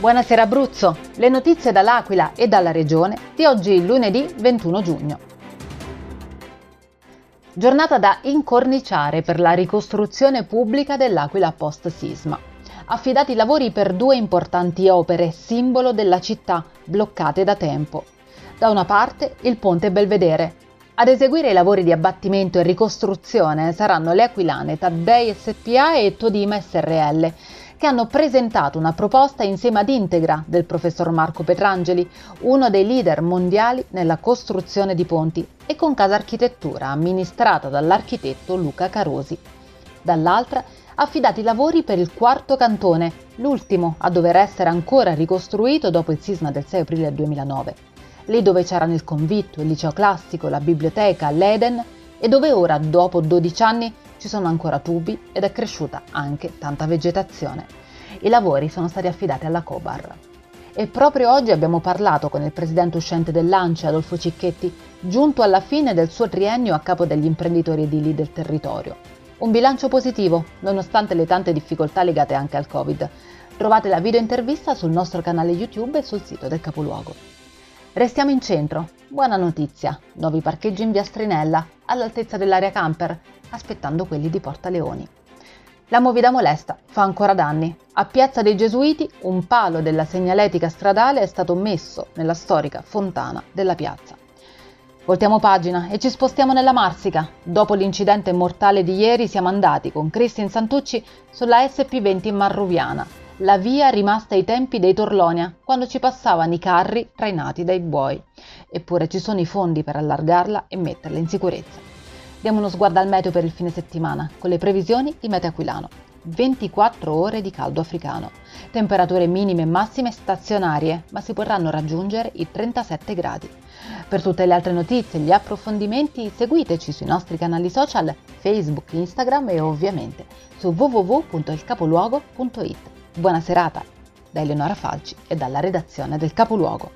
Buonasera Abruzzo, le notizie dall'Aquila e dalla Regione di oggi lunedì 21 giugno. Giornata da incorniciare per la ricostruzione pubblica dell'Aquila post-sisma. Affidati i lavori per due importanti opere, simbolo della città, bloccate da tempo. Da una parte il ponte Belvedere. Ad eseguire i lavori di abbattimento e ricostruzione saranno le aquilane Taddei SPA e Todima SRL che hanno presentato una proposta insieme ad Integra del professor Marco Petrangeli, uno dei leader mondiali nella costruzione di ponti, e con Casa Architettura, amministrata dall'architetto Luca Carosi. Dall'altra, affidati i lavori per il quarto cantone, l'ultimo a dover essere ancora ricostruito dopo il sisma del 6 aprile 2009. Lì dove c'erano il convitto, il liceo classico, la biblioteca, l'Eden e dove ora, dopo 12 anni, ci sono ancora tubi ed è cresciuta anche tanta vegetazione. I lavori sono stati affidati alla Cobar. E proprio oggi abbiamo parlato con il presidente uscente dell'ANCE, Adolfo Cicchetti, giunto alla fine del suo triennio a capo degli imprenditori edili del territorio. Un bilancio positivo, nonostante le tante difficoltà legate anche al Covid. Trovate la video intervista sul nostro canale YouTube e sul sito del capoluogo. Restiamo in centro. Buona notizia. Nuovi parcheggi in via Strinella, all'altezza dell'area camper, aspettando quelli di Porta Leoni. La movida molesta fa ancora danni. A Piazza dei Gesuiti un palo della segnaletica stradale è stato messo nella storica fontana della piazza. Voltiamo pagina e ci spostiamo nella Marsica. Dopo l'incidente mortale di ieri siamo andati con Cristin Santucci sulla SP20 Marruviana, la via rimasta ai tempi dei Torlonia, quando ci passavano i carri trainati dai buoi. Eppure ci sono i fondi per allargarla e metterla in sicurezza. Diamo uno sguardo al meteo per il fine settimana, con le previsioni di Meteo Aquilano. 24 ore di caldo africano, temperature minime e massime stazionarie, ma si potranno raggiungere i 37 gradi. Per tutte le altre notizie e gli approfondimenti seguiteci sui nostri canali social, Facebook, Instagram e ovviamente su www.ilcapoluogo.it. Buona serata da Eleonora Falci e dalla redazione del Capoluogo.